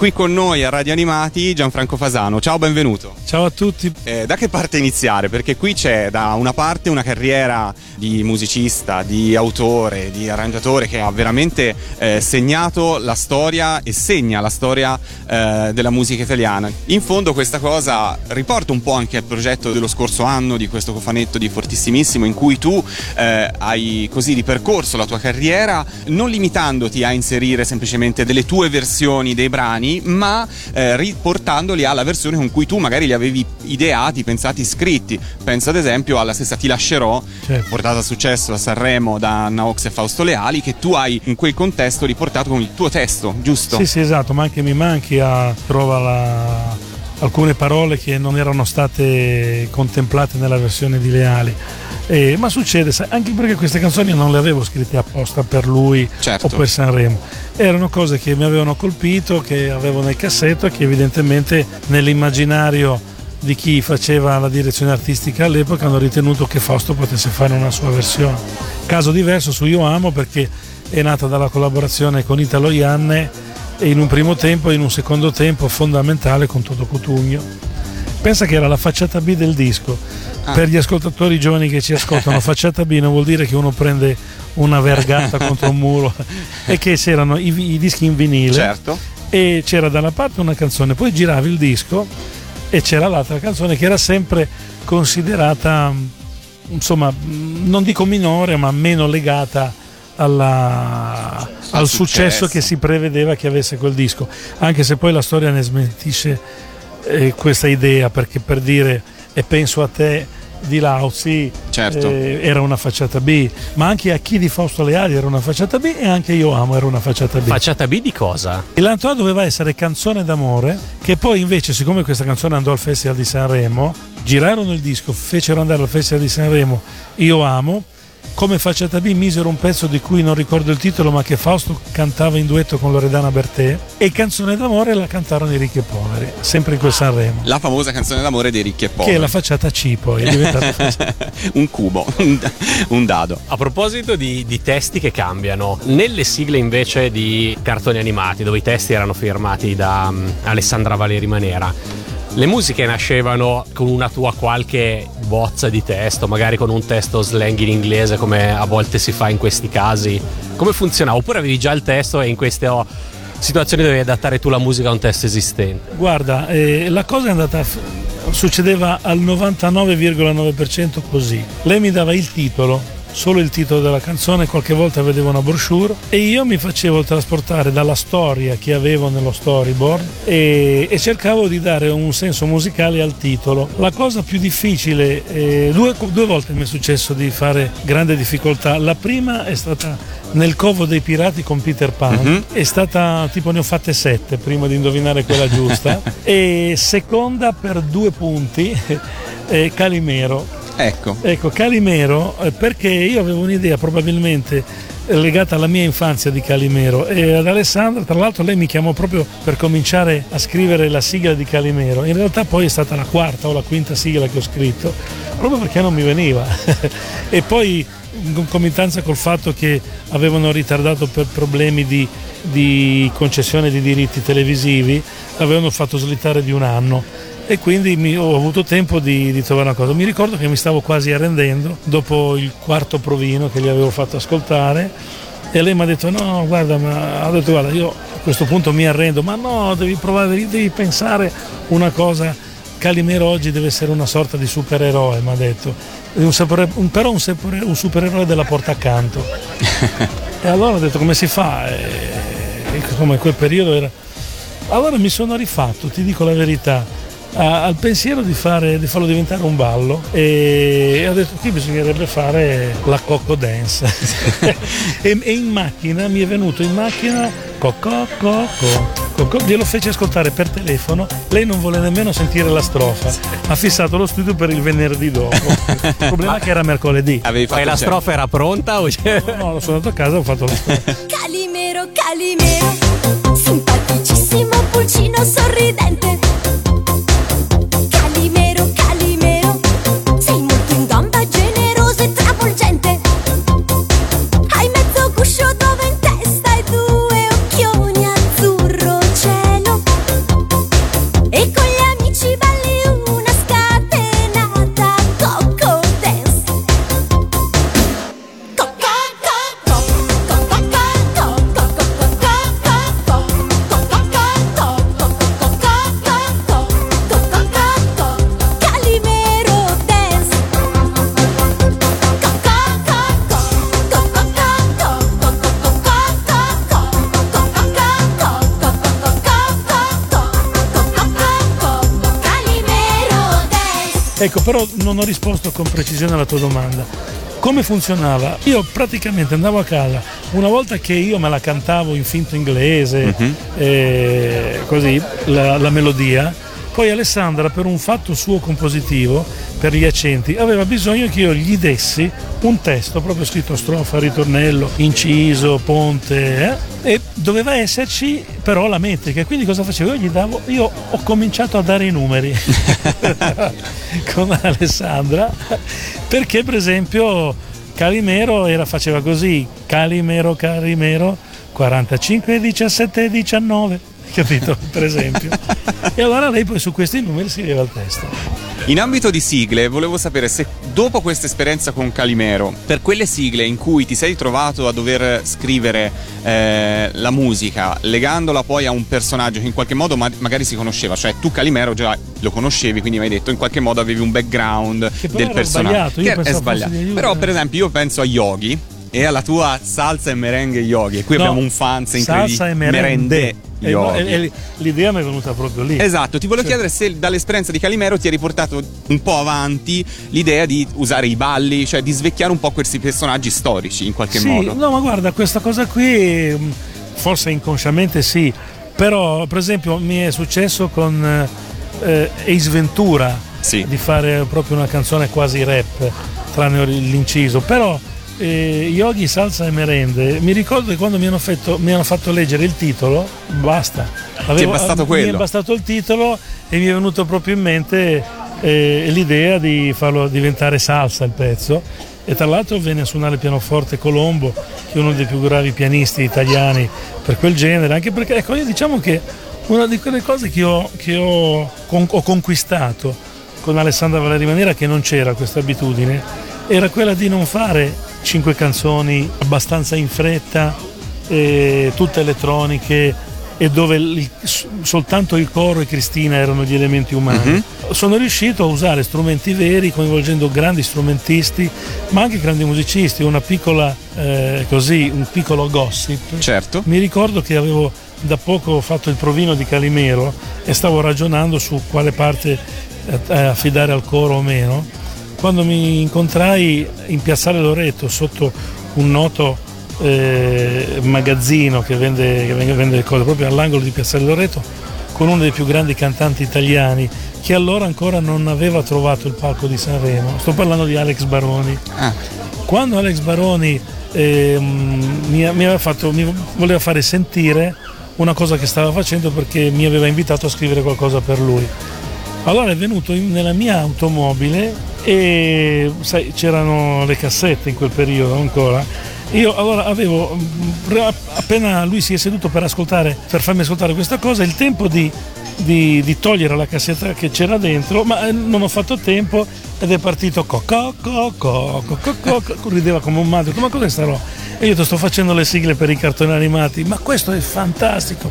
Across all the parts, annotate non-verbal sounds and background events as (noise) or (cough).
Qui con noi a Radio Animati Gianfranco Fasano. Ciao, benvenuto. Ciao a tutti. Eh, da che parte iniziare? Perché qui c'è da una parte una carriera di musicista, di autore, di arrangiatore che ha veramente eh, segnato la storia e segna la storia eh, della musica italiana. In fondo questa cosa riporta un po' anche al progetto dello scorso anno di questo cofanetto di Fortissimissimo in cui tu eh, hai così ripercorso la tua carriera non limitandoti a inserire semplicemente delle tue versioni dei brani ma eh, riportandoli alla versione con cui tu magari li avevi ideati, pensati, scritti. Penso ad esempio alla stessa Ti lascerò, Certo. portata a successo a Sanremo da Anna Ox e Fausto Leali, che tu hai in quel contesto riportato con il tuo testo, giusto? Sì, sì, esatto, ma anche mi manchi a trova la- alcune parole che non erano state contemplate nella versione di Leali. Eh, ma succede, anche perché queste canzoni non le avevo scritte apposta per lui Certo. o per Sanremo. Erano cose che mi avevano colpito, che avevo nel cassetto e che evidentemente nell'immaginario di chi faceva la direzione artistica all'epoca hanno ritenuto che Fausto potesse fare una sua versione. Caso diverso su Io Amo perché è nata dalla collaborazione con Italo Ianne e in un primo tempo e in un secondo tempo fondamentale con Toto Cutugno. Pensa che era la facciata B del disco. Ah. Per gli ascoltatori giovani che ci ascoltano, (laughs) facciata B non vuol dire che uno prende una vergata (laughs) contro un muro, è che c'erano i, i dischi in vinile Certo. e c'era da una parte una canzone, poi giravi il disco e c'era l'altra canzone che era sempre considerata, mh, insomma, mh, non dico minore, ma meno legata alla- al successo. successo. che si prevedeva che avesse quel disco, anche se poi la storia ne smentisce eh, questa idea, perché per dire e penso a te di Lauzi Certo. eh, era una facciata B, ma anche a chi di Fausto Leali era una facciata B e anche Io Amo era una facciata B. Facciata B di cosa? E l'Antoine doveva essere canzone d'amore, che poi invece, siccome questa canzone andò al Festival di Sanremo, girarono il disco, fecero andare al Festival di Sanremo Io Amo, come facciata B misero un pezzo di cui non ricordo il titolo, ma che Fausto cantava in duetto con Loredana Bertè, e Canzone d'amore la cantarono i ricchi e poveri, sempre in quel Sanremo. La famosa canzone d'amore dei ricchi e Che poveri. è la facciata C poi, è diventata (laughs) un cubo, (laughs) un, dado. A proposito di, di testi che cambiano, nelle sigle invece di cartoni animati, dove i testi erano firmati da mm, Alessandra Valeri Manera, le musiche nascevano con una tua qualche bozza di testo, magari con un testo slang in inglese come a volte si fa in questi casi. Come funzionava? Oppure avevi già il testo e in queste oh, situazioni dovevi adattare tu la musica a un testo esistente? Guarda, eh, la cosa è andata. f- succedeva al 99,9% così. Lei mi dava il titolo, solo il titolo della canzone, qualche volta vedevo una brochure e io mi facevo trasportare dalla storia che avevo nello storyboard e, e cercavo di dare un senso musicale al titolo. La cosa più difficile, eh, due, due volte mi è successo di fare grande difficoltà. La prima è stata nel covo dei pirati con Peter Pan, è stata tipo ne ho fatte sette prima di indovinare quella giusta (laughs) e seconda per due punti (laughs) eh, Calimero. Ecco. Ecco, Calimero, eh, perché io avevo un'idea probabilmente legata alla mia infanzia di Calimero e ad Alessandra, tra l'altro lei mi chiamò proprio per cominciare a scrivere la sigla di Calimero, in realtà poi è stata la quarta o la quinta sigla che ho scritto, proprio perché non mi veniva. (laughs) e poi in concomitanza col fatto che avevano ritardato per problemi di, di concessione di diritti televisivi, l'avevano fatto slittare di un anno e quindi mi- ho avuto tempo di, di trovare una cosa. Mi ricordo che mi stavo quasi arrendendo dopo il quarto provino che gli avevo fatto ascoltare e lei mi ha detto no guarda, ma, ha detto guarda io a questo punto mi arrendo, ma no devi provare, devi, pensare una cosa, Calimero oggi deve essere una sorta di supereroe, mi ha detto, un super- un- però un, super- un supereroe della porta accanto. (laughs) e allora ho detto come si fa? E, e insomma in quel periodo era... Allora mi sono rifatto, ti dico la verità, a- al pensiero di, fare, di farlo diventare un ballo e ho detto qui bisognerebbe fare la Coco Dance. (laughs) e, e in macchina mi è venuto in macchina Coco Coco. Coco. Glielo fece ascoltare per telefono, lei non vuole nemmeno sentire la strofa, ha fissato lo studio per il venerdì dopo. (laughs) Il problema è che era mercoledì. Avevi fatto Ma la certo. strofa era pronta o c'è? No, sono andato a casa e ho fatto la strofa. (laughs) Calimero, Calimero, simpaticissimo pulcino sorridente. Ecco, però non ho risposto con precisione alla tua domanda. Come funzionava? Io praticamente andavo a casa, una volta che io me la cantavo in finto inglese, eh, così, la, la melodia, poi Alessandra per un fatto suo compositivo, per gli accenti, aveva bisogno che io gli dessi un testo proprio scritto strofa, ritornello, inciso, ponte, eh, e doveva esserci però la metrica. Quindi cosa facevo? Io gli davo, io ho cominciato a dare i numeri (laughs) con Alessandra, perché per esempio Calimero era, faceva così, Calimero, Calimero, 45, 17, 19 capito? Per esempio. (laughs) e allora lei poi su questi numeri scriveva il testo. In ambito di sigle, volevo sapere se dopo questa esperienza con Calimero, per quelle sigle in cui ti sei trovato a dover scrivere eh, la musica, legandola poi a un personaggio che in qualche modo ma- magari si conosceva, cioè tu Calimero già lo conoscevi, quindi mi hai detto in qualche modo avevi un background del personaggio. Che è sbagliato. Però per esempio io penso a Yogi e alla tua salsa e merengue Yogi e qui No, abbiamo un fans incredibile. Salsa e merende. E Yogi. e- e l'idea mi è venuta proprio lì. Esatto, ti volevo Cioè- chiedere se dall'esperienza di Calimero ti hai riportato un po' avanti l'idea di usare i balli, cioè di svecchiare un po' questi personaggi storici in qualche sì, modo. no, ma guarda, questa cosa qui mh, forse inconsciamente sì, però per esempio mi è successo con eh, Ace Ventura Sì. di fare proprio una canzone quasi rap, tranne l'inciso, però eh, Yogi Salsa e Merende, mi ricordo che quando mi hanno, fatto, mi hanno fatto leggere il titolo, basta. è bastato Mi quello? è bastato il titolo e mi è venuto proprio in mente eh, l'idea di farlo diventare salsa il pezzo e tra l'altro venne a suonare il pianoforte Colombo che è uno dei più bravi pianisti italiani per quel genere anche perché ecco io diciamo che una di quelle cose che ho, che ho, con- ho conquistato con Alessandra Valeri Manera che non c'era questa abitudine era quella di non fare cinque canzoni abbastanza in fretta eh, tutte elettroniche e dove il- soltanto il coro e Cristina erano gli elementi umani. Sono riuscito a usare strumenti veri, coinvolgendo grandi strumentisti, ma anche grandi musicisti. Una piccola, eh, così, un piccolo gossip. Certo. Mi ricordo che avevo da poco fatto il provino di Calimero e stavo ragionando su quale parte eh, affidare al coro o meno. Quando mi incontrai in Piazzale Loreto sotto un noto eh, magazzino che vende, che vende- vende cose proprio all'angolo di Piazzale Loreto con uno dei più grandi cantanti italiani che allora ancora non aveva trovato il palco di Sanremo. Sto parlando di Alex Baroni. Ah, Quando Alex Baroni ehm, mi, mi aveva fatto, mi voleva fare sentire una cosa che stava facendo perché mi aveva invitato a scrivere qualcosa per lui. Allora è venuto in- nella mia automobile e sai, c'erano le cassette in quel periodo ancora. Io allora avevo, mm, appena lui si è seduto per ascoltare, per farmi ascoltare questa cosa, il tempo di, di- di togliere la cassetta che c'era dentro, ma eh, non ho fatto tempo ed è partito cocco, rideva come un matto, ma cos'è sta roba? E io ti sto facendo le sigle per i cartoni animati, ma questo è fantastico.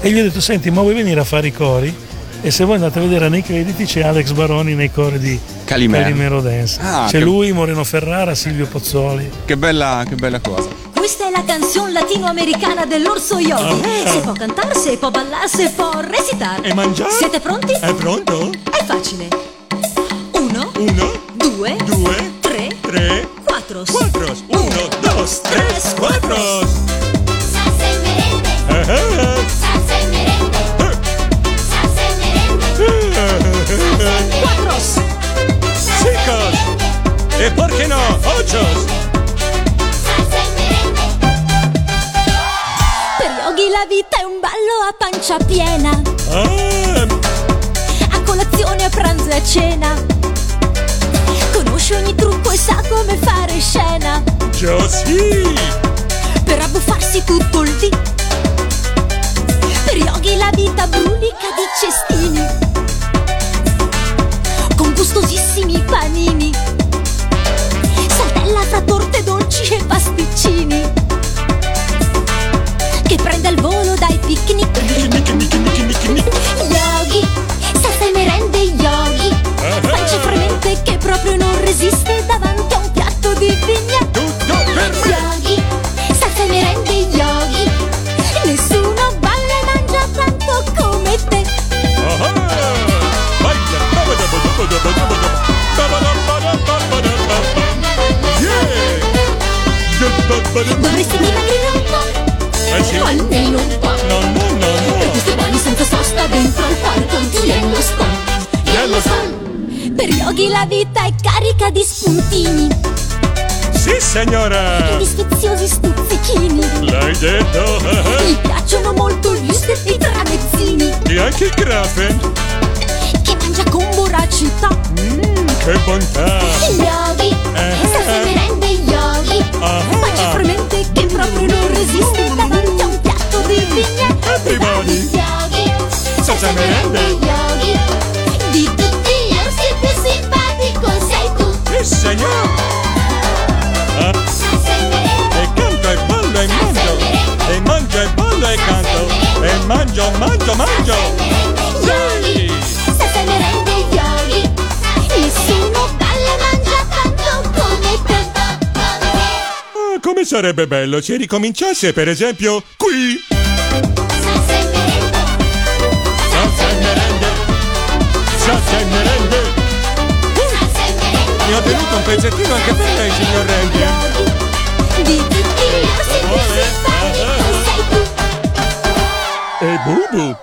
E gli ho detto, senti, ma vuoi venire a fare i cori? E se voi andate a vedere nei crediti c'è Alex Baroni nei cori di Calimero. Calimero Dance. Ah, c'è che- lui, Moreno Ferrara, Silvio Pozzoli. che bella, che bella cosa. Questa è la canzone latinoamericana dell'orso yogi. Se può cantare, se può ballare, se può recitare. E mangiare? Siete pronti? È pronto? È facile. Uno, Uno, due, due, tre, tre, quattro. quattro. Uno, dos, tres, quattro. Salsa e merende, 4, 5 e perché no, 8. Per Yogi la vita è un ballo a pancia piena. Ah. A colazione, a pranzo e a cena. Conosce ogni trucco e sa come fare scena. Giossi! Per abbuffarsi tutto il dì. Per Yogi la vita brulica di cestini. Gustosissimi panini. Saltella fra torte dolci e pasticcini. almeno un po' No, no, no, no. Per queste mani senza sosta dentro al parco Yellow Stone, Yellow Stone Per yogi la vita è carica di spuntini. Sì, signora E di sfiziosi stuzzichini. L'hai detto. Mi piacciono molto gli stessi tramezzini. E anche il grafen Che mangia con voracità. Mmm, che bontà. Yogi, eh, Sta eh. eh. merende yogi ah. Ma c'è ah. fremente che proprio non resiste un piatto di vignette. Everybody. Yogi, e merende. yogi. Di tutti gli il più simpatico sei tu. Ah, Salsa e canto e ballo e mangio. E mangio e ballo e canto. E mangio, mangio, mangio. yogi. E merende yogi. Nessuno balla mangia tanto come te. Ah, come sarebbe bello se ricominciasse, per esempio, qui. Salsa e merende. Mi ho tenuto un pezzettino anche per lei, signor Randy. Di tutti orsi il più simpatico sei tu. E Bubu.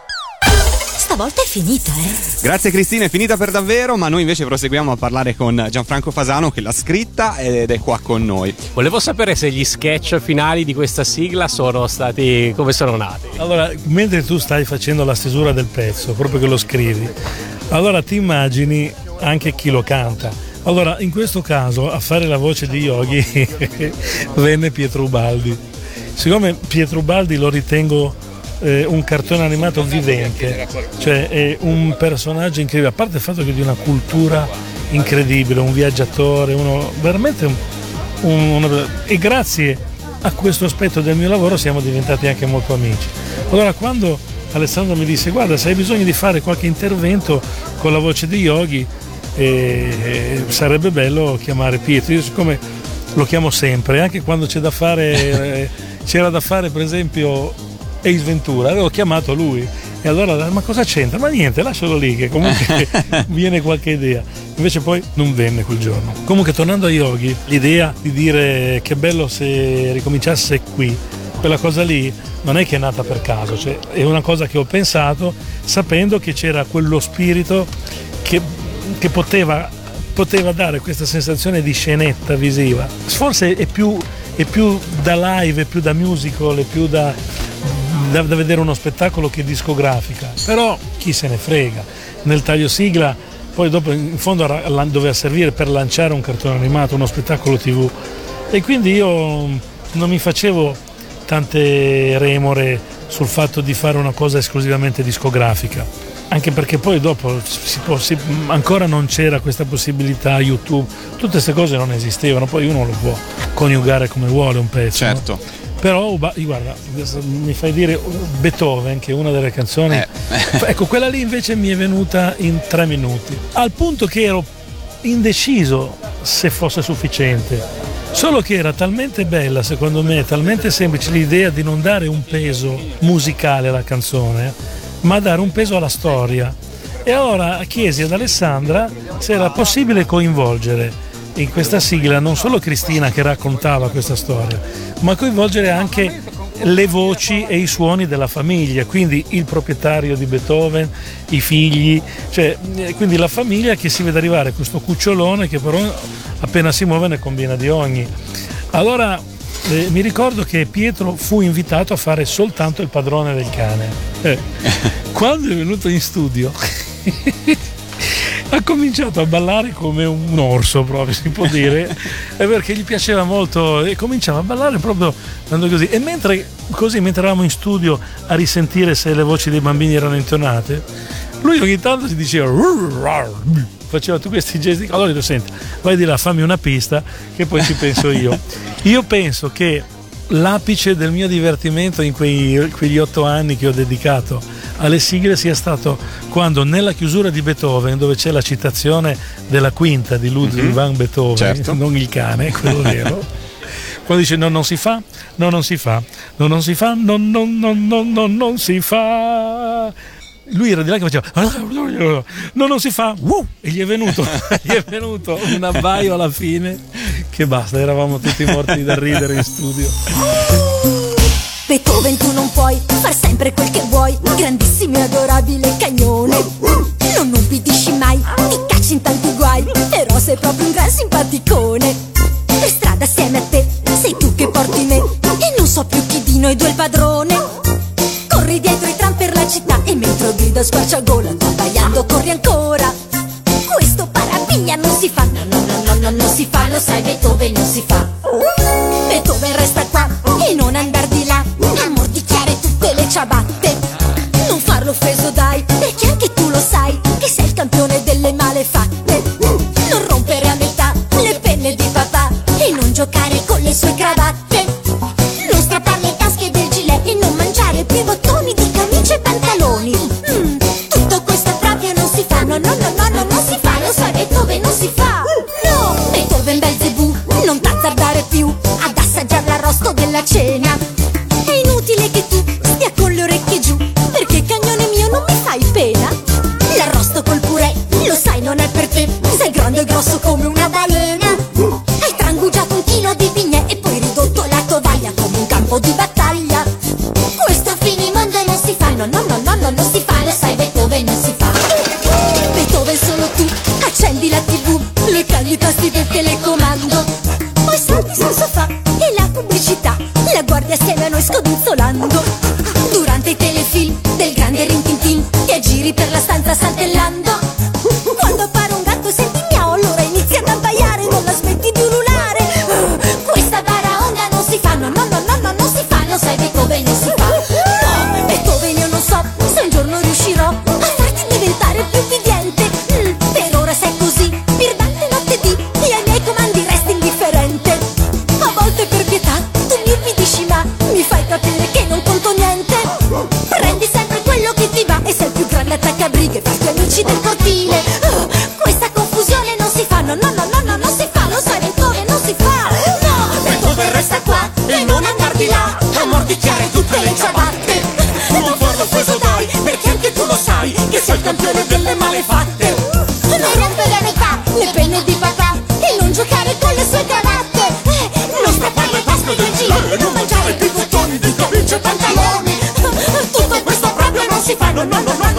Stavolta è finita, eh? Grazie Cristina, è finita per davvero, ma noi invece proseguiamo a parlare con Gianfranco Fasano che l'ha scritta ed è qua con noi. Volevo sapere se gli sketch finali di questa sigla sono stati come sono nati. Allora, mentre tu stai facendo la stesura del pezzo, proprio che lo scrivi, allora ti immagini anche chi lo canta. Allora, in questo caso, a fare la voce di Yogi (laughs) venne Pietro Ubaldi. Siccome Pietro Ubaldi lo ritengo eh, un cartone animato vivente, cioè è un personaggio incredibile, a parte il fatto che è di una cultura incredibile, un viaggiatore, uno veramente un, un- una- e grazie a questo aspetto del mio lavoro siamo diventati anche molto amici. Allora quando Alessandro mi disse guarda se hai bisogno di fare qualche intervento con la voce di Yogi eh, eh, sarebbe bello chiamare Pietro, io siccome lo chiamo sempre, anche quando c'è da fare, eh, c'era da fare per esempio Ace Ventura, avevo chiamato lui e allora ma cosa c'entra? Ma niente, lascialo lì che comunque (laughs) viene qualche idea. Invece poi non venne quel giorno. Comunque tornando a Yogi, l'idea di dire che bello se ricominciasse qui, quella cosa lì non è che è nata per caso, cioè è una cosa che ho pensato sapendo che c'era quello spirito che, che poteva, poteva dare questa sensazione di scenetta visiva. Forse è più, è più da live, è più da musical, è più da, da, da vedere uno spettacolo che discografica. Però chi se ne frega. Nel taglio sigla, poi dopo in fondo doveva servire per lanciare un cartone animato, uno spettacolo tv. E quindi io non mi facevo tante remore sul fatto di fare una cosa esclusivamente discografica. Anche perché poi dopo si può- si- ancora non c'era questa possibilità YouTube, tutte queste cose non esistevano, poi uno lo può coniugare come vuole un pezzo. no? Certo. Però Uba- guarda, mi fai dire Beethoven, che è una delle canzoni. Eh. ecco, quella lì invece mi è venuta in tre minuti. Al punto che ero indeciso se fosse sufficiente. Solo che era talmente bella, secondo me, talmente semplice l'idea di non dare un peso musicale alla canzone, ma dare un peso alla storia. E allora chiesi ad Alessandra se era possibile coinvolgere in questa sigla non solo Cristina che raccontava questa storia, ma coinvolgere anche le voci e i suoni della famiglia, quindi il proprietario di Beethoven, i figli, cioè, eh, quindi la famiglia che si vede arrivare questo cucciolone che però appena si muove ne combina di ogni. Allora eh, mi ricordo che Pietro fu invitato a fare soltanto il padrone del cane. Eh, (laughs) Quando è venuto in studio ha cominciato a ballare come un orso proprio si può dire (laughs) e perché gli piaceva molto e cominciava a ballare proprio andando così. E mentre così mentre eravamo in studio a risentire se le voci dei bambini erano intonate lui ogni tanto si diceva faceva tutti questi gesti. Allora detto senti vai di là fammi una pista che poi ci penso io. (laughs) Io penso che l'apice del mio divertimento in quei- quegli otto anni che ho dedicato alle sigle sia stato quando nella chiusura di Beethoven, dove c'è la citazione della quinta di Ludwig van Beethoven, certo. (laughs) non il cane, quello (laughs) vero, quando dice no, non si fa, no, non si fa, no, non si fa, no, no, no, no, no, non si fa. Lui era di là che faceva no non si fa uh, e gli è venuto (laughs) gli è venuto un abbaio alla fine che basta eravamo tutti morti da ridere in studio Beethoven tu non puoi far sempre quel che vuoi. Grandissimo e adorabile cagnone Non ubbidisci mai, ti cacci in tanti guai. Però sei proprio un gran simpaticone. Per strada assieme a te, sei tu che porti me. E non so più chi di noi due è il padrone. Corri dietro i tram per la città E mentre guida squarciagola. Tu abbaiando corri ancora. Questo parapiglia non si fa. No, no, no, no, no, non si fa. Lo sai Beethoven non si fa. Beethoven resta qua? E non andar Non farlo offeso dai Perché anche tu lo sai Che sei il campione delle malefatte. Non rompere a metà Le penne di papà E non giocare con le sue cravatte no, no, no, no,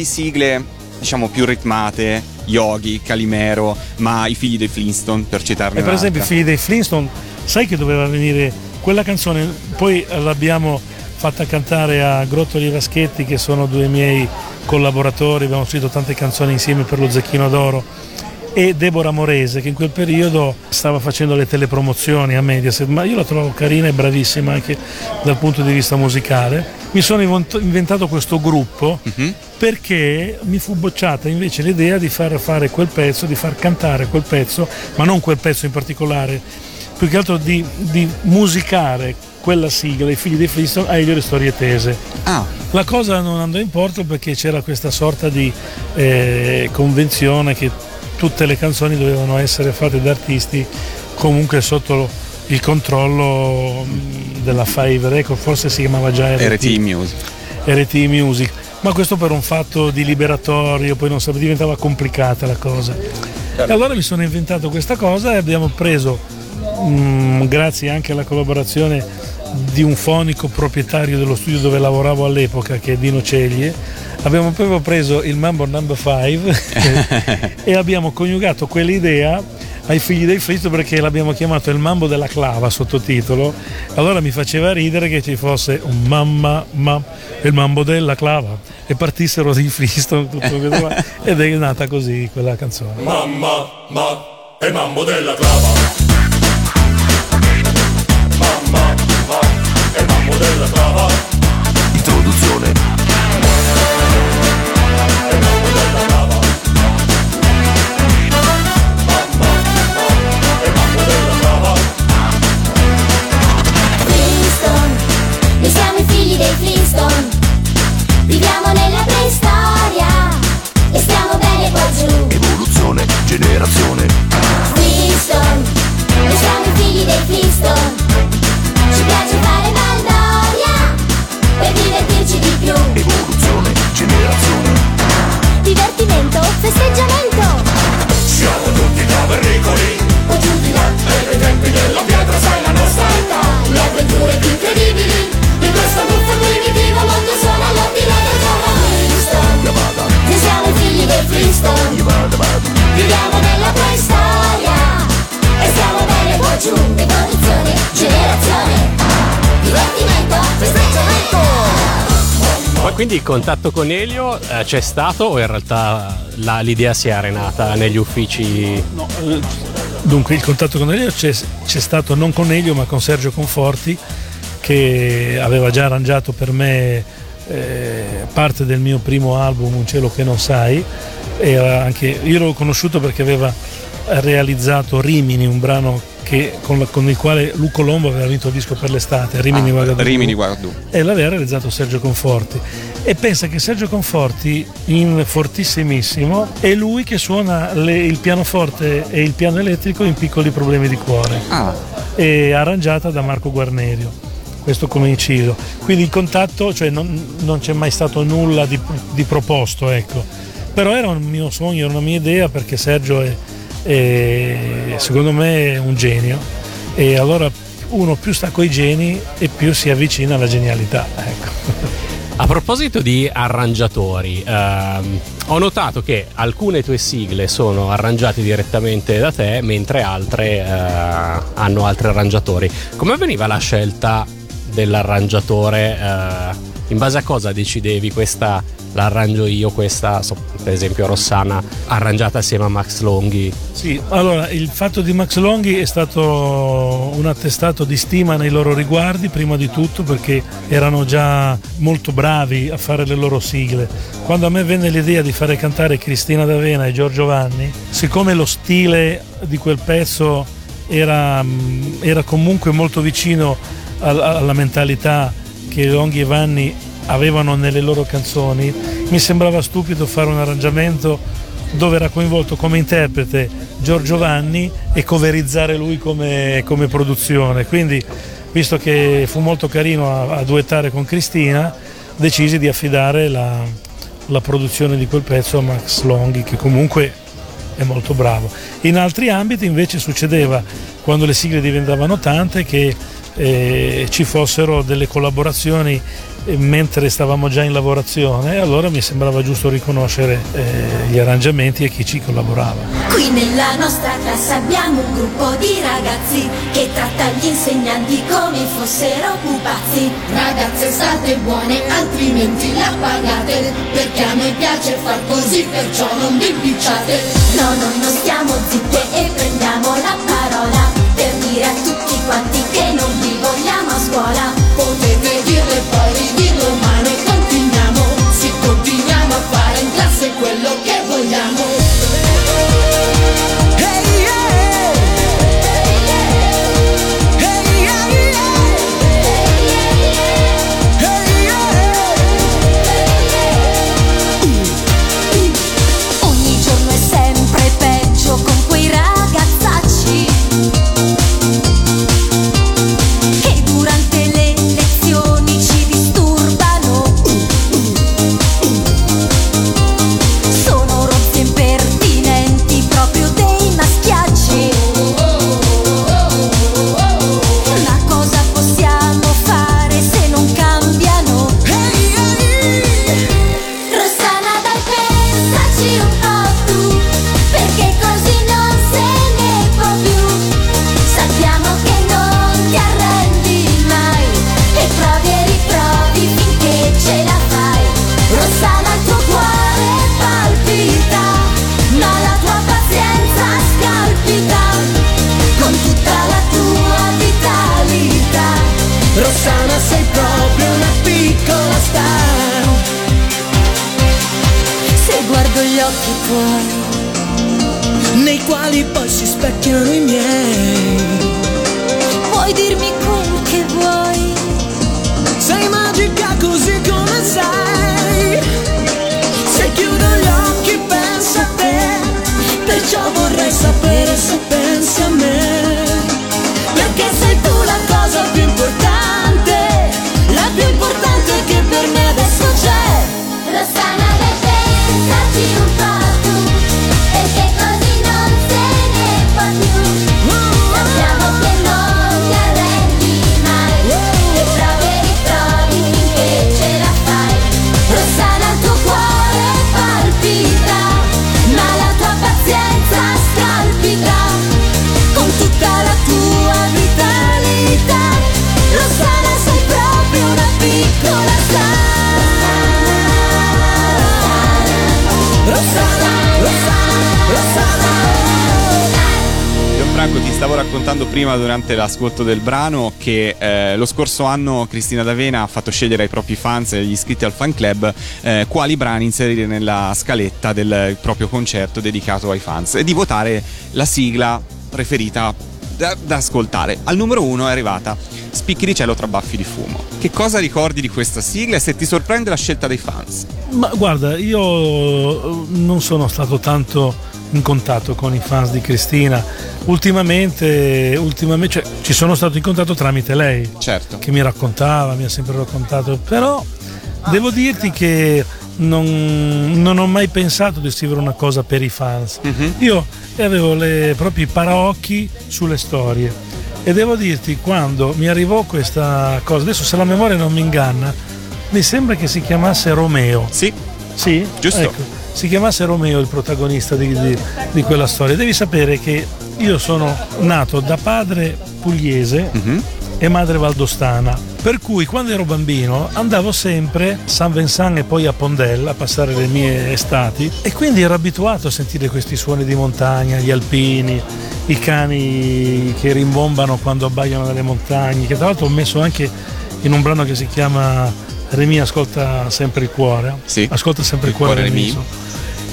di sigle, diciamo, più ritmate, Yogi, Calimero, ma i figli dei Flintstone, per citarne E per esempio i figli dei Flintstone, sai che doveva venire quella canzone, poi l'abbiamo fatta cantare a Grottoli e Vaschetti che sono due miei collaboratori, abbiamo scritto tante canzoni insieme per lo Zecchino d'Oro e Deborah Morese che in quel periodo stava facendo le telepromozioni a Mediaset, ma io la trovo carina e bravissima anche dal punto di vista musicale. Mi sono invent- inventato questo gruppo perché mi fu bocciata invece l'idea di far fare quel pezzo, di far cantare quel pezzo, ma non quel pezzo in particolare, più che altro di, di musicare quella sigla, i figli dei Flintstone, a Elio le storie tese. Ah, La cosa non andò in porto perché c'era questa sorta di eh, convenzione che tutte le canzoni dovevano essere fatte da artisti comunque sotto il controllo mh, della Five Record, forse si chiamava già RT Music. RT Music, ma questo per un fatto di liberatorio, poi non so, diventava complicata la cosa. E allora mi sono inventato questa cosa e abbiamo preso, mh, grazie anche alla collaborazione di un fonico proprietario dello studio dove lavoravo all'epoca, che è Dino Ceglie, abbiamo proprio preso il Mambo Number 5 (laughs) (laughs) e abbiamo coniugato quell'idea ai figli dei Flintstone perché l'abbiamo chiamato il Mambo della clava sottotitolo. Allora mi faceva ridere che ci fosse un mamma, ma, il Mambo della clava e partissero i Flintstone tutto questo (laughs) qua. ed è nata così quella canzone. Mamma, ma, e mambo della clava. Quindi il contatto con Elio eh, c'è stato o in realtà la- l'idea si è arenata negli uffici? No, eh, dunque il contatto con Elio c'è, c'è stato non con Elio ma con Sergio Conforti che aveva già arrangiato per me eh, parte del mio primo album Un cielo che non sai anche, io l'ho conosciuto perché aveva realizzato Rimini, un brano che- con, con il quale Luco Lombo aveva vinto il disco per l'estate, Rimini Ah, Ouagadougou. Rimini Guardù. e l'aveva realizzato Sergio Conforti. E pensa che Sergio Conforti in fortissimissimo è lui che suona le- il pianoforte e il piano elettrico in piccoli problemi di cuore. Ah, e arrangiata da Marco Guarnerio questo come inciso quindi il contatto cioè non, non c'è mai stato nulla di, di proposto ecco. Però era un mio sogno era una mia idea perché Sergio è, è- secondo me è un genio e allora uno più sta coi geni e più si avvicina alla genialità ecco. A proposito di arrangiatori, ehm, ho notato che alcune tue sigle sono arrangiate direttamente da te, mentre altre eh, hanno altri arrangiatori. Come avveniva la scelta dell'arrangiatore? eh, in base a cosa decidevi questa la arrangio io, questa, per esempio Rossana, arrangiata assieme a Max Longhi? Sì, allora il fatto di Max Longhi è stato un attestato di stima nei loro riguardi, prima di tutto perché erano già molto bravi a fare le loro sigle. Quando a me venne l'idea di fare cantare Cristina D'Avena e Giorgio Vanni, siccome lo stile di quel pezzo era, mm, era comunque molto vicino al- alla mentalità che Longhi e Vanni avevano nelle loro canzoni, mi sembrava stupido fare un arrangiamento dove era coinvolto come interprete Giorgio Vanni e coverizzare lui come, come produzione. Quindi, visto che fu molto carino a, a duettare con Cristina, decisi di affidare la, la produzione di quel pezzo a Max Longhi, che comunque è molto bravo. In altri ambiti invece succedeva, quando le sigle diventavano tante, che eh, ci fossero delle collaborazioni mentre stavamo già in lavorazione, allora mi sembrava giusto riconoscere eh, gli arrangiamenti e chi ci collaborava. Qui nella nostra classe abbiamo un gruppo di ragazzi che tratta gli insegnanti come fossero pupazzi. Ragazze state buone, altrimenti la pagate Perché a me piace far così, perciò non vi impicciate No, noi non stiamo zitte e prendiamo la parola per dire a tutti quanti che non scuola. Potete dirle poi durante l'ascolto del brano che eh, lo scorso anno Cristina D'Avena ha fatto scegliere ai propri fans e agli iscritti al fan club eh, quali brani inserire nella scaletta del proprio concerto dedicato ai fans e di votare la sigla preferita da, da ascoltare. Al numero uno è arrivata Spicchi di cielo tra baffi di fumo. Che cosa ricordi di questa sigla e se ti sorprende la scelta dei fans? Ma guarda, io non sono stato tanto in contatto con i fans di Cristina. Ultimamente, ultimamente cioè, ci sono stato in contatto tramite lei, Certo. che mi raccontava, mi ha sempre raccontato, però devo dirti che non, non ho mai pensato di scrivere una cosa per i fans. Io avevo le, proprio i paraocchi sulle storie e devo dirti quando mi arrivò questa cosa, adesso se la memoria non mi inganna, mi sembra che si chiamasse Romeo. Sì, Sì, Giusto. ecco, si chiamasse Romeo il protagonista di, di- di quella storia. Devi sapere che io sono nato da padre pugliese e madre valdostana. Per cui quando ero bambino andavo sempre a San Vincent e poi a Pondella a passare le mie estati e quindi ero abituato a sentire questi suoni di montagna, gli alpini, i cani che rimbombano quando abbaiano nelle montagne, che tra l'altro ho messo anche in un brano che si chiama Remi ascolta sempre il cuore. Sì. Ascolta sempre il, Il cuore, cuore Remi.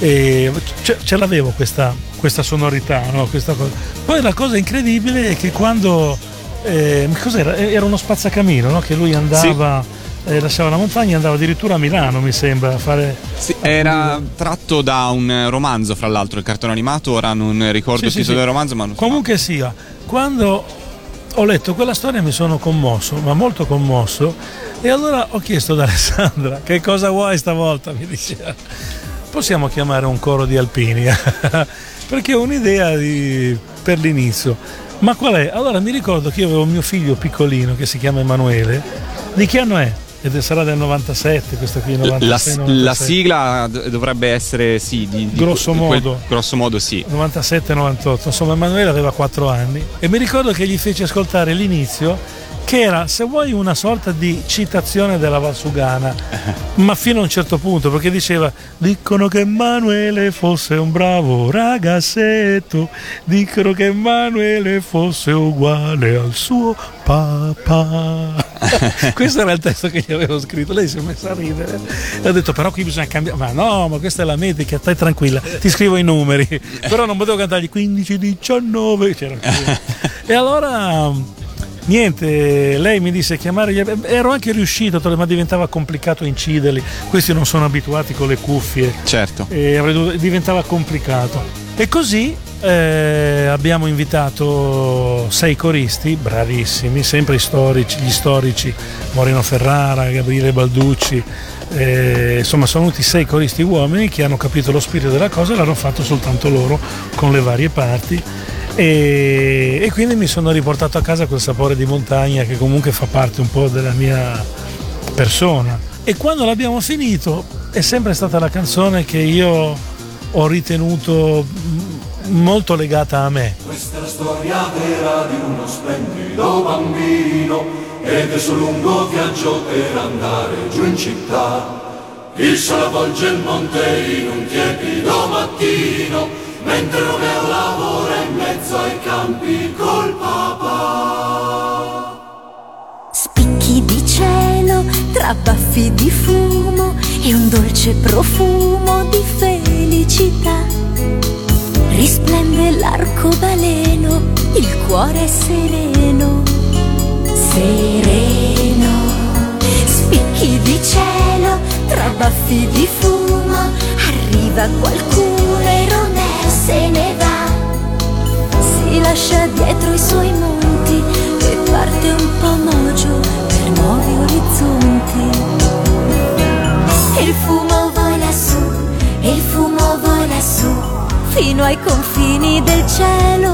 E ce, l'avevo questa, questa sonorità, no? questa cosa. Poi la cosa incredibile è che quando eh, cos'era? Era uno spazzacamino no? che lui andava, eh, lasciava la montagna e andava addirittura a Milano, mi sembra, a fare. Sì, era tratto da un romanzo, fra l'altro, il cartone animato, ora non ricordo Sì, il sì, titolo sì. del romanzo, ma non Comunque sia, quando ho letto quella storia mi sono commosso, ma molto commosso, e allora ho chiesto ad Alessandra che cosa vuoi stavolta, mi diceva. Possiamo chiamare un coro di alpini, (laughs) perché ho un'idea di- per l'inizio. Ma qual è? Allora mi ricordo che io avevo mio figlio piccolino che si chiama Emanuele. Di che anno è? Ed sarà del 97, questo qui, 96, La, 97. la sigla dovrebbe essere, sì, di, di- Grosso di quel- modo. grosso modo, sì. 97-98, insomma Emanuele aveva 4 anni e mi ricordo che gli feci ascoltare l'inizio che era, se vuoi, una sorta di citazione della Valsugana, (laughs) ma fino a un certo punto, perché diceva, dicono che Emanuele fosse un bravo ragazzetto, dicono che Emanuele fosse uguale al suo papà. (laughs) questo era il testo che gli avevo scritto, lei si è messa a ridere. E ha detto però qui bisogna cambiare, ma no, ma questa è la medica, stai tranquilla, ti scrivo i numeri, però non potevo cantargli 15, 19, c'era (laughs) e allora niente, lei mi disse chiamare, gli- ero anche riuscito, ma diventava complicato inciderli, questi non sono abituati con le cuffie Certo. e diventava complicato. E così eh, abbiamo invitato sei coristi, bravissimi, sempre storici, gli storici, Moreno Ferrara, Gabriele Balducci, eh, insomma sono venuti sei coristi uomini che hanno capito lo spirito della cosa e l'hanno fatto soltanto loro con le varie parti. E, e quindi mi sono riportato a casa quel sapore di montagna che comunque fa parte un po' della mia persona. E quando l'abbiamo finito è sempre stata la canzone che io ho ritenuto molto legata a me. Questa è la storia vera di uno splendido bambino ed è sul lungo viaggio per andare giù in città. Il sole avvolge il monte in un tiepido mattino, mentre Romeo lavora in mezzo ai campi col papà. Spicchi di cielo tra baffi di fumo e un dolce profumo di felicità. Risplende l'arcobaleno, il cuore è sereno, sereno. Spicchi di cielo, tra baffi di fumo, arriva qualcuno se ne va. Si lascia dietro i suoi monti e parte un po' mogio per nuovi orizzonti. Il fumo vola su, il fumo vola su, fino ai confini del cielo.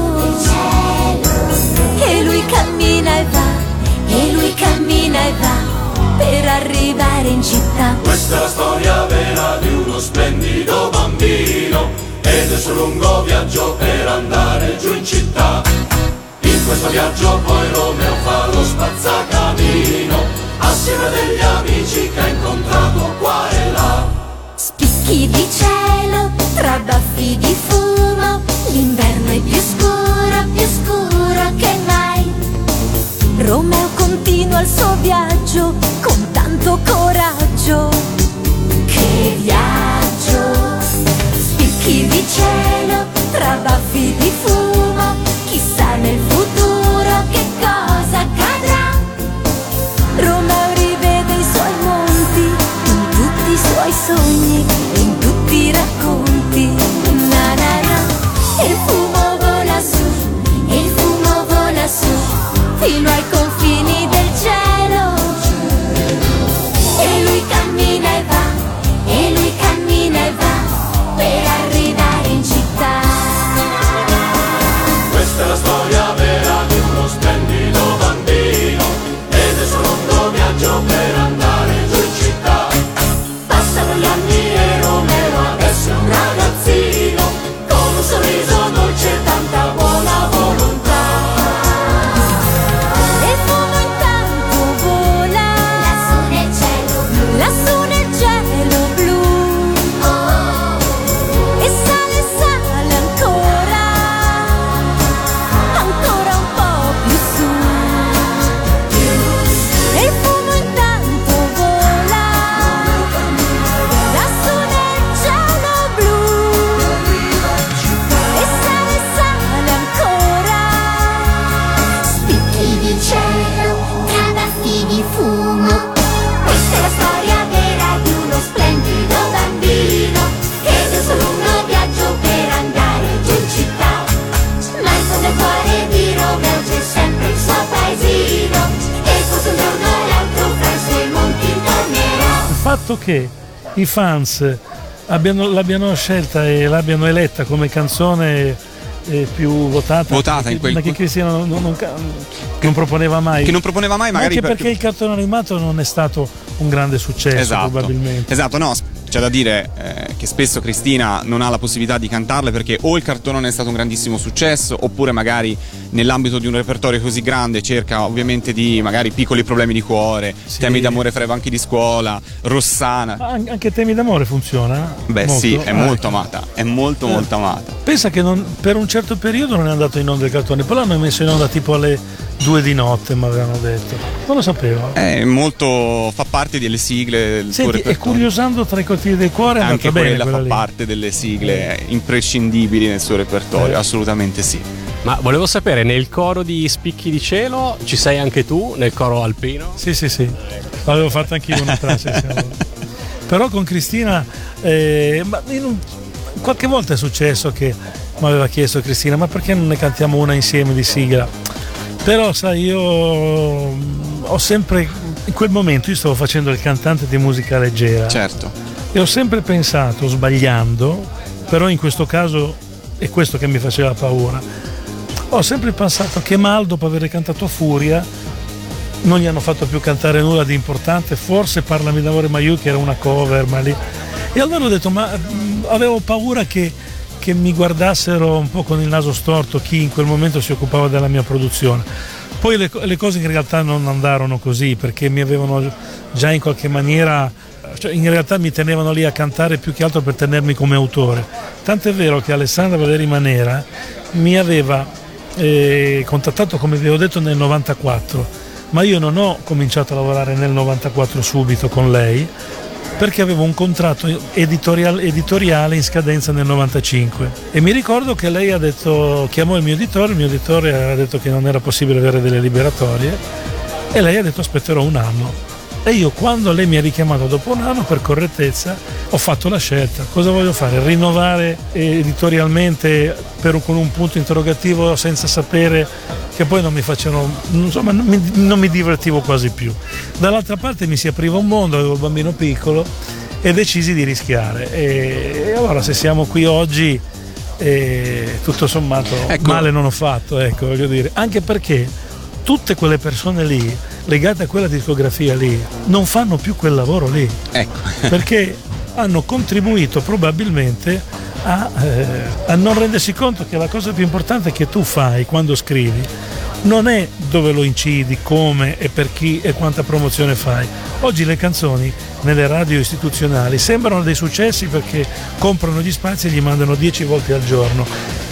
E lui cammina e va, e lui cammina e va, per arrivare in città. Questa è la storia vera di uno splendido bambino il suo lungo viaggio per andare giù in città. In questo viaggio poi Romeo fa lo spazzacamino assieme a degli amici che ha incontrato qua e là. Spicchi di cielo, tra baffi di fumo, l'inverno è più scuro, più scuro che mai. Romeo continua il suo viaggio con tanto coraggio. Che viaggio! Di cielo, tra baffi di fumo, fans abbiano- l'abbiano scelta e l'abbiano eletta come canzone eh, più votata, Votata in quel- ma che Cristina non, non- non proponeva mai. Che non proponeva mai, Ma magari anche perché il cartone animato non è stato un grande successo Esatto. probabilmente. Esatto, no, c'è da dire eh, che spesso Cristina non ha la possibilità di cantarle perché o il cartone non è stato un grandissimo successo oppure magari nell'ambito di un repertorio così grande cerca ovviamente di magari piccoli problemi di cuore, temi d'amore fra i banchi di scuola, Rossana. An- anche Temi d'amore funziona? Beh Molto? sì, è Ah, molto ecco. amata, è molto Eh. molto amata. Pensa che non- per un certo periodo non è andato in onda il cartone, poi l'hanno messo in onda tipo alle due di notte, mi avevano detto. Non lo sapevo. È molto fa parte delle sigle del Senti, e curiosando tra i cortili del cuore è Anche bene quella fa lì. parte delle sigle imprescindibili nel suo repertorio, Eh. assolutamente sì. Ma volevo sapere, nel coro di Spicchi di Cielo ci sei anche tu, nel coro alpino? Sì, sì, sì. L'avevo fatto anch'io una traccia. (laughs) Però con Cristina, eh, ma in un- qualche volta è successo che mi aveva chiesto Cristina, ma perché non ne cantiamo una insieme di sigla? Però sai, io mm, ho sempre, in quel momento io stavo facendo il cantante di musica leggera. Certo. E ho sempre pensato, sbagliando, però in questo caso è questo che mi faceva paura, ho sempre pensato che Mal dopo aver cantato Furia non gli hanno fatto più cantare nulla di importante, forse Parlami d'amore Maiù che era una cover, ma lì... E allora ho detto, ma mh, avevo paura che, che mi guardassero un po' con il naso storto chi in quel momento si occupava della mia produzione. Poi le, le cose in realtà non andarono così perché mi avevano già in qualche maniera, cioè in realtà mi tenevano lì a cantare più che altro per tenermi come autore. Tant'è vero che Alessandra Valeri Manera mi aveva eh, contattato come vi ho detto nel 94 ma io non ho cominciato a lavorare nel 94 subito con lei perché avevo un contratto editorial- editoriale in scadenza nel 95 e mi ricordo che lei ha detto, chiamò il mio editore, il mio editore ha detto che non era possibile avere delle liberatorie e lei ha detto aspetterò un anno. E io quando lei mi ha richiamato dopo un anno per correttezza ho fatto la scelta. Cosa voglio fare? Rinnovare editorialmente per- con un punto interrogativo senza sapere che poi non mi facciano, insomma non mi, non mi divertivo quasi più. Dall'altra parte mi si apriva un mondo, avevo un bambino piccolo e decisi di rischiare. E, e allora se siamo qui oggi, eh, tutto sommato Ecco. male non ho fatto, ecco, voglio dire. Anche perché tutte quelle persone lì, legate a quella discografia lì, non fanno più quel lavoro lì. Ecco. (laughs) Perché hanno contribuito probabilmente a, eh, a non rendersi conto che la cosa più importante che tu fai quando scrivi non è dove lo incidi, come e per chi e quanta promozione fai. Oggi le canzoni nelle radio istituzionali sembrano dei successi perché comprano gli spazi e li mandano 10 volte al giorno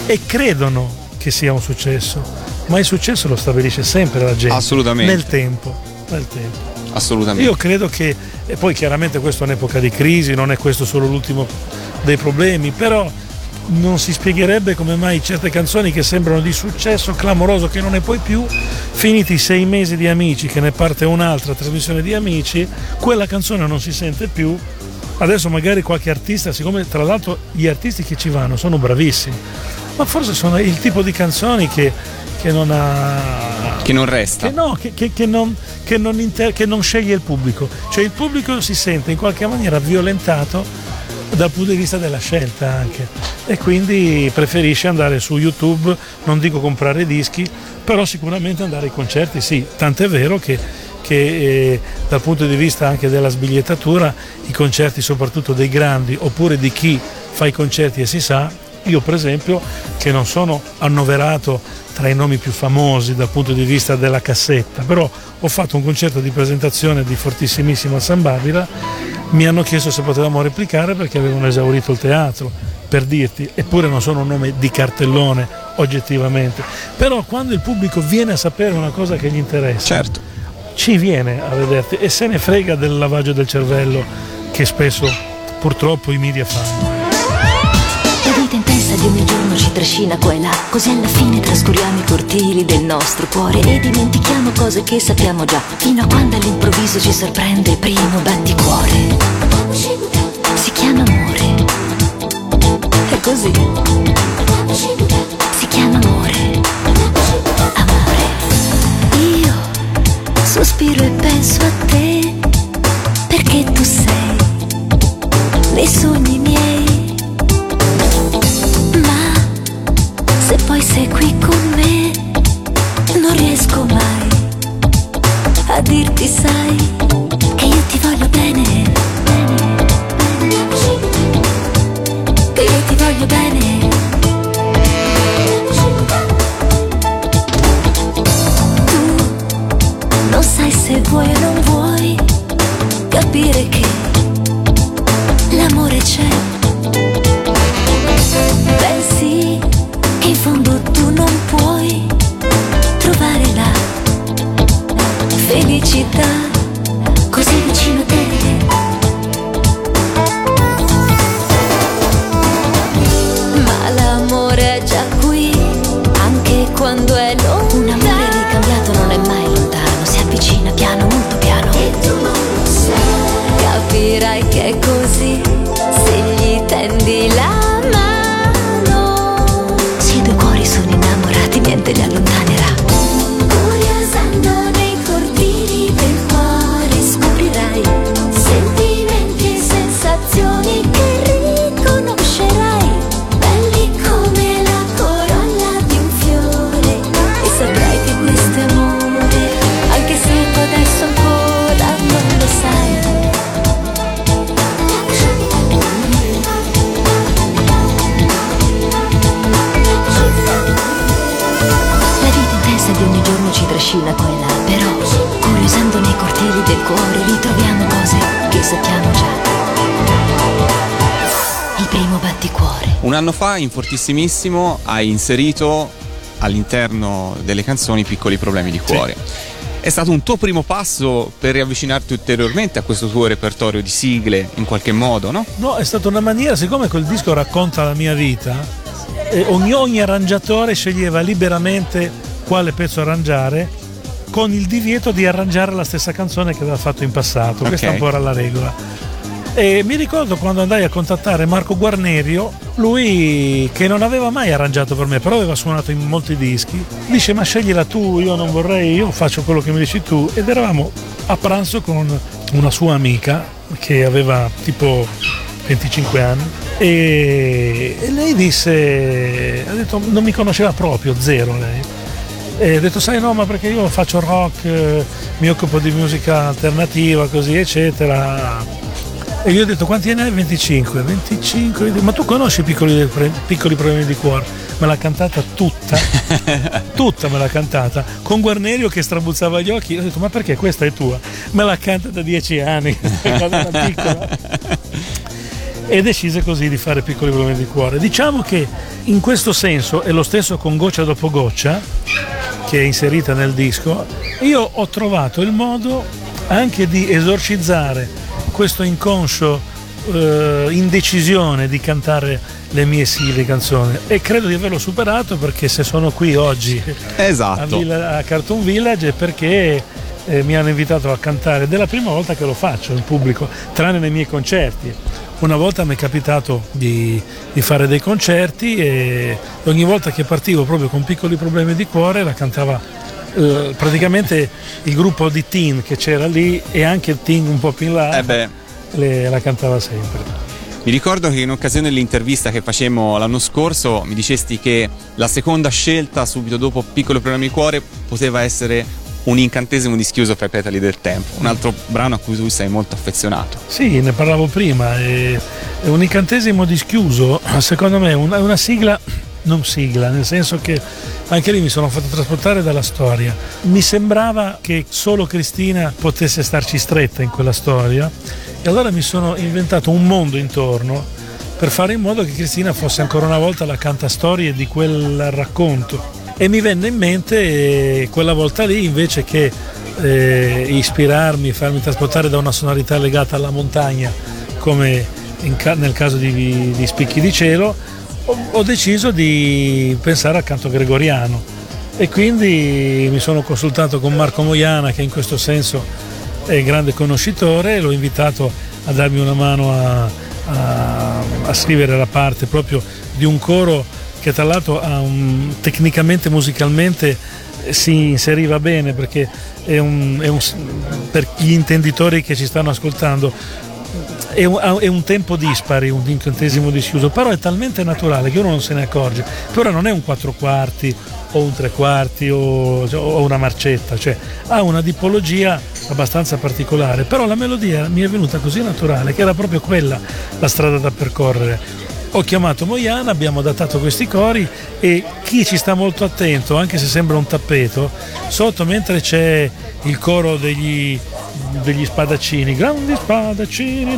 e credono che sia un successo, ma il successo lo stabilisce sempre la gente. Assolutamente. Nel tempo. Nel tempo. Assolutamente. Io credo che, e poi chiaramente questa è un'epoca di crisi, non è questo solo l'ultimo dei problemi, però non si spiegherebbe come mai certe canzoni che sembrano di successo clamoroso che non ne puoi più, finiti i sei mesi di amici che ne parte un'altra trasmissione di amici, quella canzone non si sente più. Adesso magari qualche artista, siccome tra l'altro gli artisti che ci vanno sono bravissimi, ma forse sono il tipo di canzoni che, che non ha Che non resta. che no, che, che- che non, che non inter- che non sceglie il pubblico. Cioè il pubblico si sente in qualche maniera violentato dal punto di vista della scelta anche e quindi preferisce andare su YouTube, non dico comprare dischi, però sicuramente andare ai concerti, sì, tant'è vero che, che, eh, dal punto di vista anche della sbigliettatura i concerti soprattutto dei grandi oppure di chi fa i concerti e si sa, io per esempio che non sono annoverato tra i nomi più famosi dal punto di vista della cassetta, però ho fatto un concerto di presentazione di Fortissimissimo a San Babila, mi hanno chiesto se potevamo replicare perché avevano esaurito il teatro, per dirti, eppure non sono un nome di cartellone oggettivamente, però quando il pubblico viene a sapere una cosa che gli interessa, Certo. ci viene a vederti e se ne frega del lavaggio del cervello che spesso purtroppo i media fanno. Di ogni giorno ci trascina qua e là, così alla fine trascuriamo i cortili del nostro cuore e dimentichiamo cose che sappiamo già, fino a quando all'improvviso ci sorprende il primo batticuore. Si chiama amore. È così. Si chiama amore. Amore. Io sospiro e penso a te perché tu sei nei sogni miei. Se poi sei qui con me, non riesco mai a dirti, sai, che io ti voglio bene. Che io ti voglio bene. Tu non sai se vuoi o non vuoi capire che l'amore c'è. Fondo tu non puoi trovare la felicità anno fa in Fortissimissimo hai inserito all'interno delle canzoni piccoli problemi di cuore. è stato un tuo primo passo per riavvicinarti ulteriormente a questo tuo repertorio di sigle in qualche modo, no? No, è stata una maniera, siccome quel disco racconta la mia vita, eh, ogni, ogni arrangiatore sceglieva liberamente quale pezzo arrangiare con il divieto di arrangiare la stessa canzone che aveva fatto in passato. Questa Ok. un po' era la regola. E mi ricordo quando andai a contattare Marco Guarnerio, lui che non aveva mai arrangiato per me, però aveva suonato in molti dischi, dice ma sceglila tu, io non vorrei, io faccio quello che mi dici tu. Ed eravamo a pranzo con una sua amica che aveva tipo 25 anni e, lei disse, ha detto non mi conosceva proprio, zero lei. E ha detto sai no ma perché io faccio rock, eh, mi occupo di musica alternativa così eccetera. E io ho detto quanti anni hai? 25. 25. Ma tu conosci i piccoli, piccoli problemi di cuore? Me l'ha cantata tutta, (laughs) tutta me l'ha cantata, con Guarnerio che strabuzzava gli occhi. Ho detto ma perché questa è tua? Me l'ha cantata da dieci anni, (laughs) cosa era piccola. E decise così di fare piccoli problemi di cuore. Diciamo che in questo senso, è lo stesso con Goccia dopo Goccia, che è inserita nel disco, io ho trovato il modo anche di esorcizzare questo inconscio eh, indecisione di cantare le mie sigle canzoni. E credo di averlo superato perché se sono qui oggi a, Esatto. Villa- a Cartoon Village è perché eh, mi hanno invitato a cantare. Ed è la prima volta che lo faccio in pubblico tranne nei miei concerti. Una volta mi è capitato di, di fare dei concerti e ogni volta che partivo proprio con piccoli problemi di cuore la cantava eh, praticamente il gruppo di teen che c'era lì e anche teen un po' più in là Eh le- la cantava sempre. mi ricordo che in occasione dell'intervista che facemmo l'anno scorso mi dicesti che la seconda scelta subito dopo Piccolo problema di cuore poteva essere un incantesimo di schiuso fra i petali del tempo, un altro brano a cui tu sei molto affezionato. Sì, ne parlavo prima. Un incantesimo dischiuso, secondo me è una sigla, non sigla, nel senso che anche lì mi sono fatto trasportare dalla storia. Mi sembrava che solo Cristina potesse starci stretta in quella storia e allora mi sono inventato un mondo intorno per fare in modo che Cristina fosse ancora una volta la cantastorie di quel racconto. E mi venne in mente eh, quella volta lì invece che eh, ispirarmi, farmi trasportare da una sonorità legata alla montagna, come ca- nel caso di, di Spicchi di Cielo, ho, deciso di pensare al canto gregoriano. E quindi mi sono consultato con Marco Moiana, che in questo senso è grande conoscitore, l'ho invitato a darmi una mano a, a- a scrivere la parte proprio di un coro che tra l'altro un- tecnicamente, musicalmente eh, si inseriva bene perché è un, è un- per gli intenditori che ci stanno ascoltando è un, è un tempo dispari, un incantesimo dischiuso, però è talmente naturale che uno non se ne accorge. Però non è un quattro quarti o un tre quarti o, o una marcetta, cioè ha una tipologia abbastanza particolare, però la melodia mi è venuta così naturale che era proprio quella la strada da percorrere. Ho chiamato Moiana, abbiamo adattato questi cori e chi ci sta molto attento, anche se sembra un tappeto, sotto mentre c'è il coro degli, degli spadaccini, grandi spadaccini,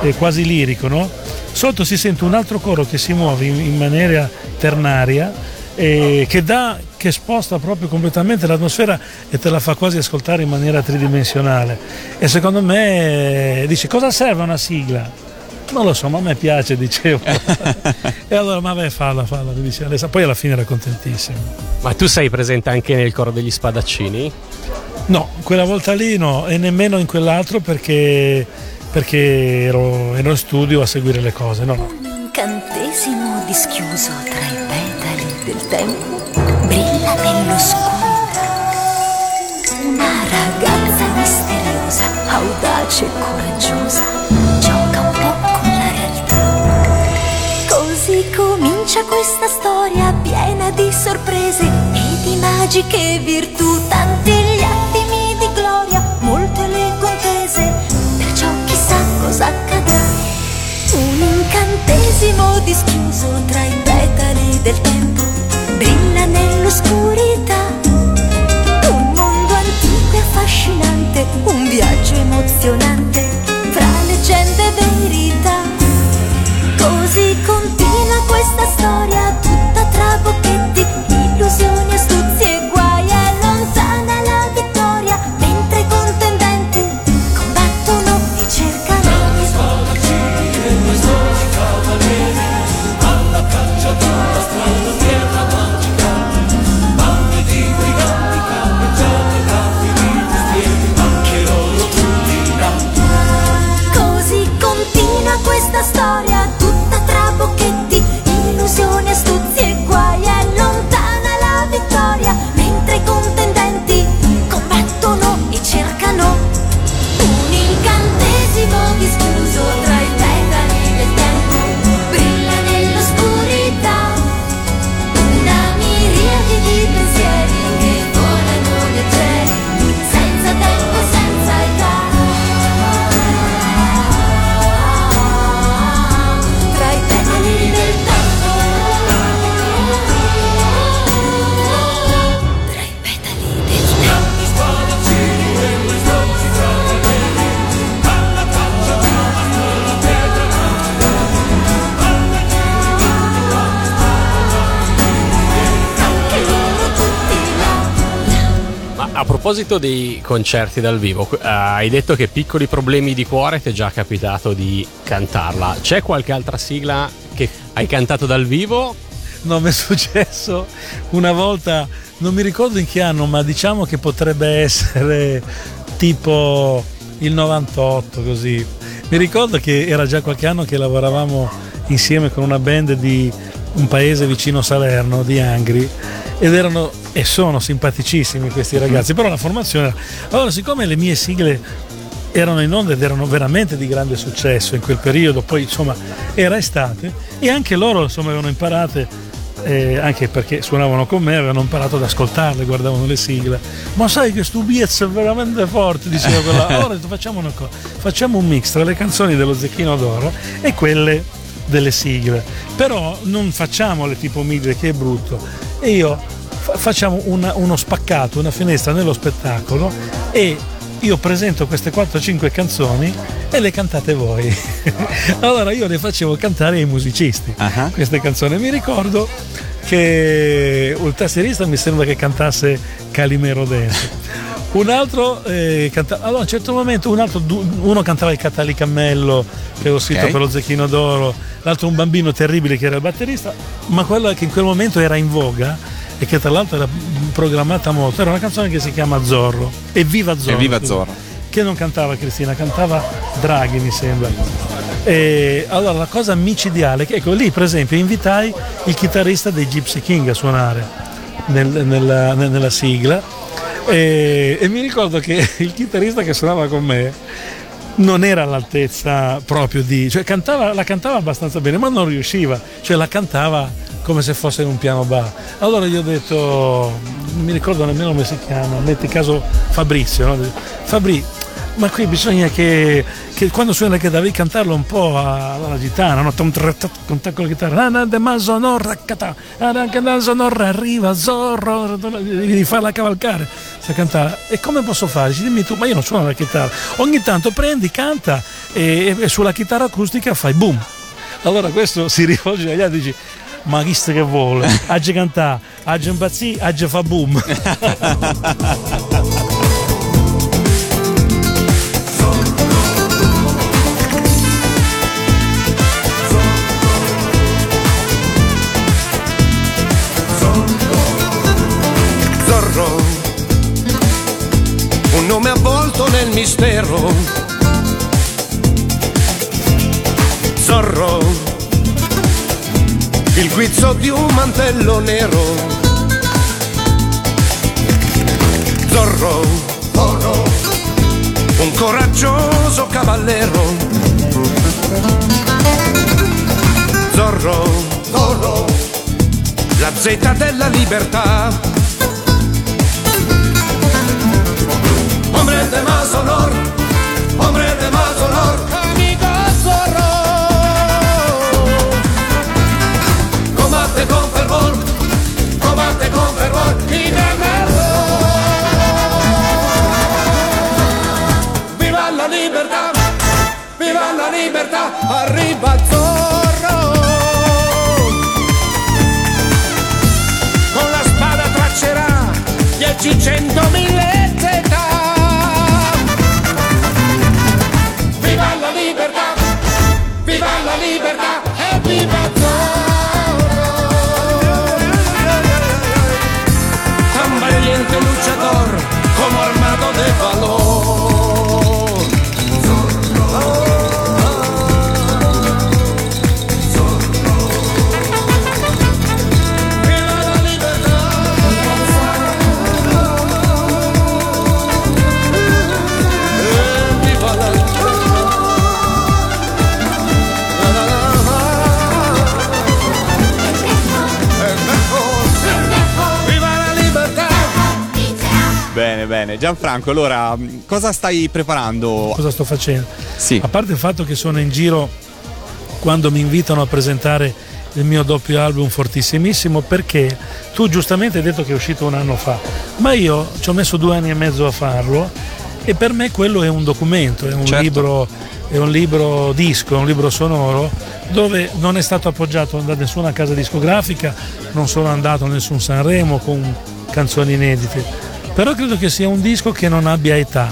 è quasi lirico, no? Sotto si sente un altro coro che si muove in, maniera ternaria e che dà, che sposta proprio completamente l'atmosfera e te la fa quasi ascoltare in maniera tridimensionale. E secondo me dice cosa serve una sigla? Non lo so, ma a me piace, (laughs) dicevo. e allora, ma vai, falla, falla, mi dice Alessa. Poi alla fine era contentissimo. Ma tu sei presente anche nel coro degli spadaccini? No, quella volta lì no, e nemmeno in quell'altro perché, perché ero, ero in studio a seguire le cose. No, no. incantesimo dischiuso tra i petali del tempo brilla nell'oscurità. Una ragazza misteriosa, audace e coraggiosa, gioca un po' con la realtà. Così comincia questa storia piena di sorprese e di magiche virtù, cosa accadrà. Un incantesimo dischiuso tra i petali proposito dei concerti dal vivo, eh, hai detto che piccoli problemi di cuore ti è già capitato di cantarla. C'è qualche altra sigla che hai cantato dal vivo? No, mi è successo una volta, non mi ricordo in che anno, ma diciamo che potrebbe essere tipo il 98 così. Mi ricordo che era già qualche anno che lavoravamo insieme con una band di un paese vicino Salerno, di Angri, ed erano e sono simpaticissimi questi ragazzi, però la formazione... era- Allora, siccome le mie sigle erano in onda ed erano veramente di grande successo in quel periodo, poi insomma era estate e anche loro insomma avevano imparate, eh, anche perché suonavano con me, avevano imparato ad ascoltarle, guardavano le sigle. Ma sai che stu Biez è veramente forte, diceva quella. (laughs) Allora detto, facciamo una cosa, facciamo un mix tra le canzoni dello Zecchino d'Oro e quelle delle sigle. Però non facciamole tipo Migre che è brutto. E io fa- facciamo una- uno spaccato, una finestra nello spettacolo e io presento queste 4-5 canzoni e le cantate voi. (laughs) allora io le facevo cantare ai musicisti queste canzoni. Mi ricordo che il tastierista mi sembra che cantasse Calimero dentro. Un altro eh, canta- allora a un certo momento un altro, uno cantava il Catalicammello che avevo scritto Ok. per lo Zecchino d'Oro, l'altro un bambino terribile che era il batterista, ma quella che in quel momento era in voga e che tra l'altro era programmata molto, era una canzone che si chiama Zorro. Evviva Zorro. Evviva. Zorro. Che non cantava Cristina, cantava Draghi mi sembra. E allora la cosa micidiale, che ecco lì per esempio invitai il chitarrista dei Gypsy King a suonare nel- nella, nel- nella sigla e, e mi ricordo che (laughs) il chitarrista che suonava con me non era all'altezza proprio di... cioè cantava, la cantava abbastanza bene ma non riusciva, cioè la cantava come se fosse in un piano bar. Allora gli ho detto, non mi ricordo nemmeno come si chiama, metti caso Fabrizio, no? Fabri, ma qui bisogna che, che quando suona che devi cantarlo un po' alla gitana, no? Con la chitarra, "Ah, de ma sonorra, cata, che da sonorra arriva, zorro, devi farla cavalcare, sa cantare. E come posso fare? Dici, dimmi tu, ma io non suono la chitarra. Ogni tanto prendi, canta e, e sulla chitarra acustica fai boom. Allora questo si rivolge agli altri e dici, ma chi che vuole? Agge cantare, agge impazzì, agge fa boom. (laughs) mistero. Zorro, il guizzo di un mantello nero. Zorro, Zorro, un coraggioso cavallero. Zorro, Zorro, la Z della libertà. Hombre de más honor, hombre de más honor, amigo zorro. Combate con fervor, combate con fervor y ganarlo. Viva la libertà, viva la libertà, arriva zorro. Con la spada traccerà 10-100.000 età. La libertà e viva Gianfranco, allora, cosa stai preparando? Cosa sto facendo? Sì. A parte il fatto che sono in giro quando mi invitano a presentare il mio doppio album fortissimissimo perché tu giustamente hai detto che è uscito un anno fa, ma io ci ho messo due anni e mezzo a farlo e per me quello è un documento, è un, Certo. libro, è un libro disco, è un libro sonoro dove non è stato appoggiato da nessuna casa discografica, non sono andato a nessun Sanremo con canzoni inedite. Però credo che sia un disco che non abbia età.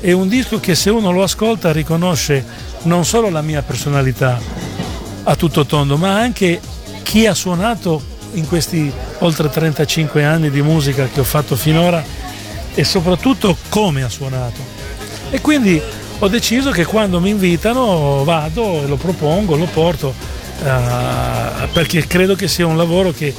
È un disco che se uno lo ascolta riconosce non solo la mia personalità a tutto tondo, ma anche chi ha suonato in questi oltre 35 anni di musica che ho fatto finora e soprattutto come ha suonato. E quindi ho deciso che quando mi invitano vado lo propongo, lo porto, eh, perché credo che sia un lavoro che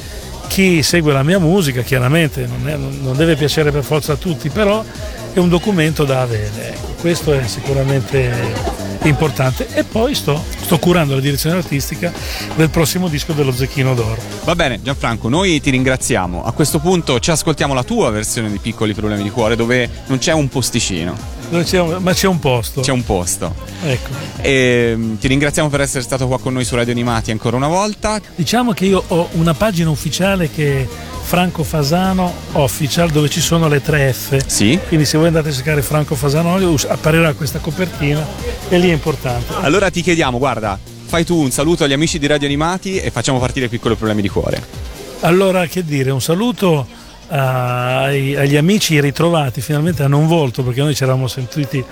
chi segue la mia musica, chiaramente non, è- non deve piacere per forza a tutti, però è un documento da avere. ecco. questo è sicuramente importante. E poi sto, sto curando la direzione artistica del prossimo disco dello Zecchino d'Oro. Va bene, Gianfranco, noi ti ringraziamo. A questo punto ci ascoltiamo la tua versione di Piccoli Problemi di Cuore, dove non c'è un posticino, c'è un- ma c'è un posto. c'è un posto. Ecco. E mm, ti ringraziamo per essere stato qua con noi su Radio Animati ancora una volta. Diciamo che io ho una pagina ufficiale che è Franco Fasano Official dove ci sono le tre F. Sì. Quindi se voi andate a cercare Franco Fasano apparirà questa copertina e lì è importante. Allora ti chiediamo, guarda, fai tu un saluto agli amici di Radio Animati e facciamo partire Piccoli Problemi di Cuore. Allora, che dire, un saluto ai- agli amici ritrovati finalmente hanno un volto perché noi ci eravamo sentiti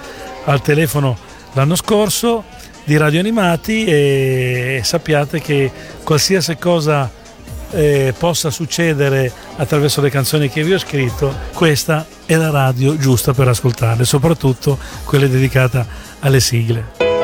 al telefono l'anno scorso di Radio Animati e sappiate che qualsiasi cosa eh, possa succedere attraverso le canzoni che vi ho scritto, questa è la radio giusta per ascoltarle, soprattutto quelle dedicate alle sigle.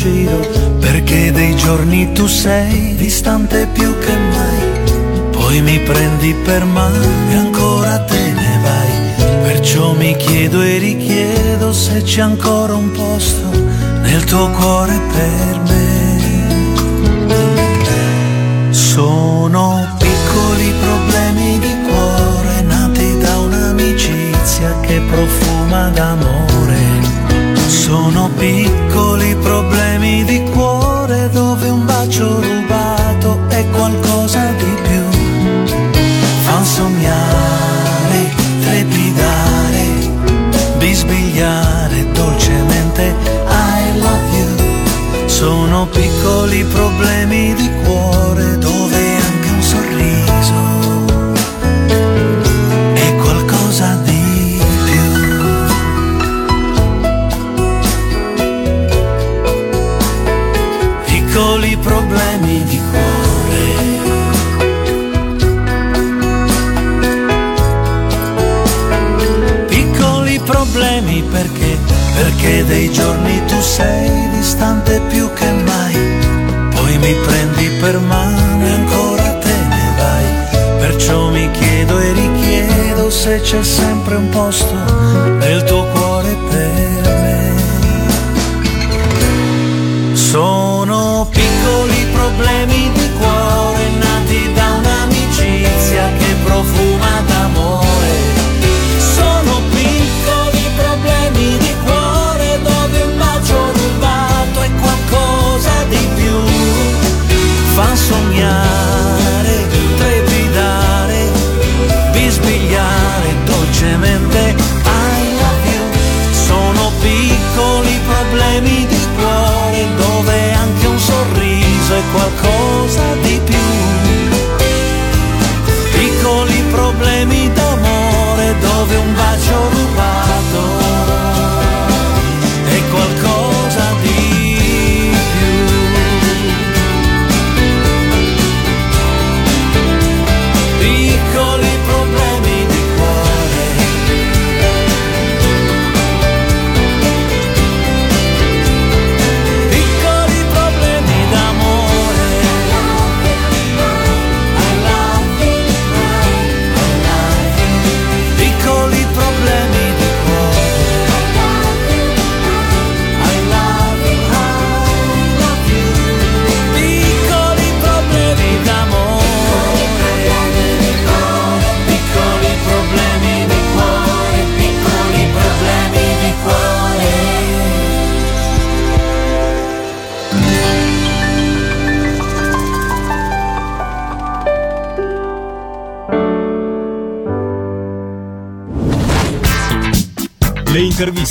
Riuscirò, perché dei giorni tu sei distante più che mai, poi mi prendi per mano e ancora te ne vai. Perciò mi chiedo e richiedo se c'è ancora un posto nel tuo cuore per me. Sono piccoli problemi di cuore nati da un'amicizia che profuma d'amore. Sono piccoli problemi di cuore dove un bacio rubato è qualcosa di più. Fan sognare, trepidare, bisbigliare dolcemente I love you. Sono piccoli problemi di cuore Dei giorni tu sei distante più che mai. Poi mi prendi per mano e ancora te ne vai. Perciò mi chiedo e richiedo se c'è sempre un posto nel tuo cuore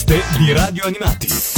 di Radio Animati.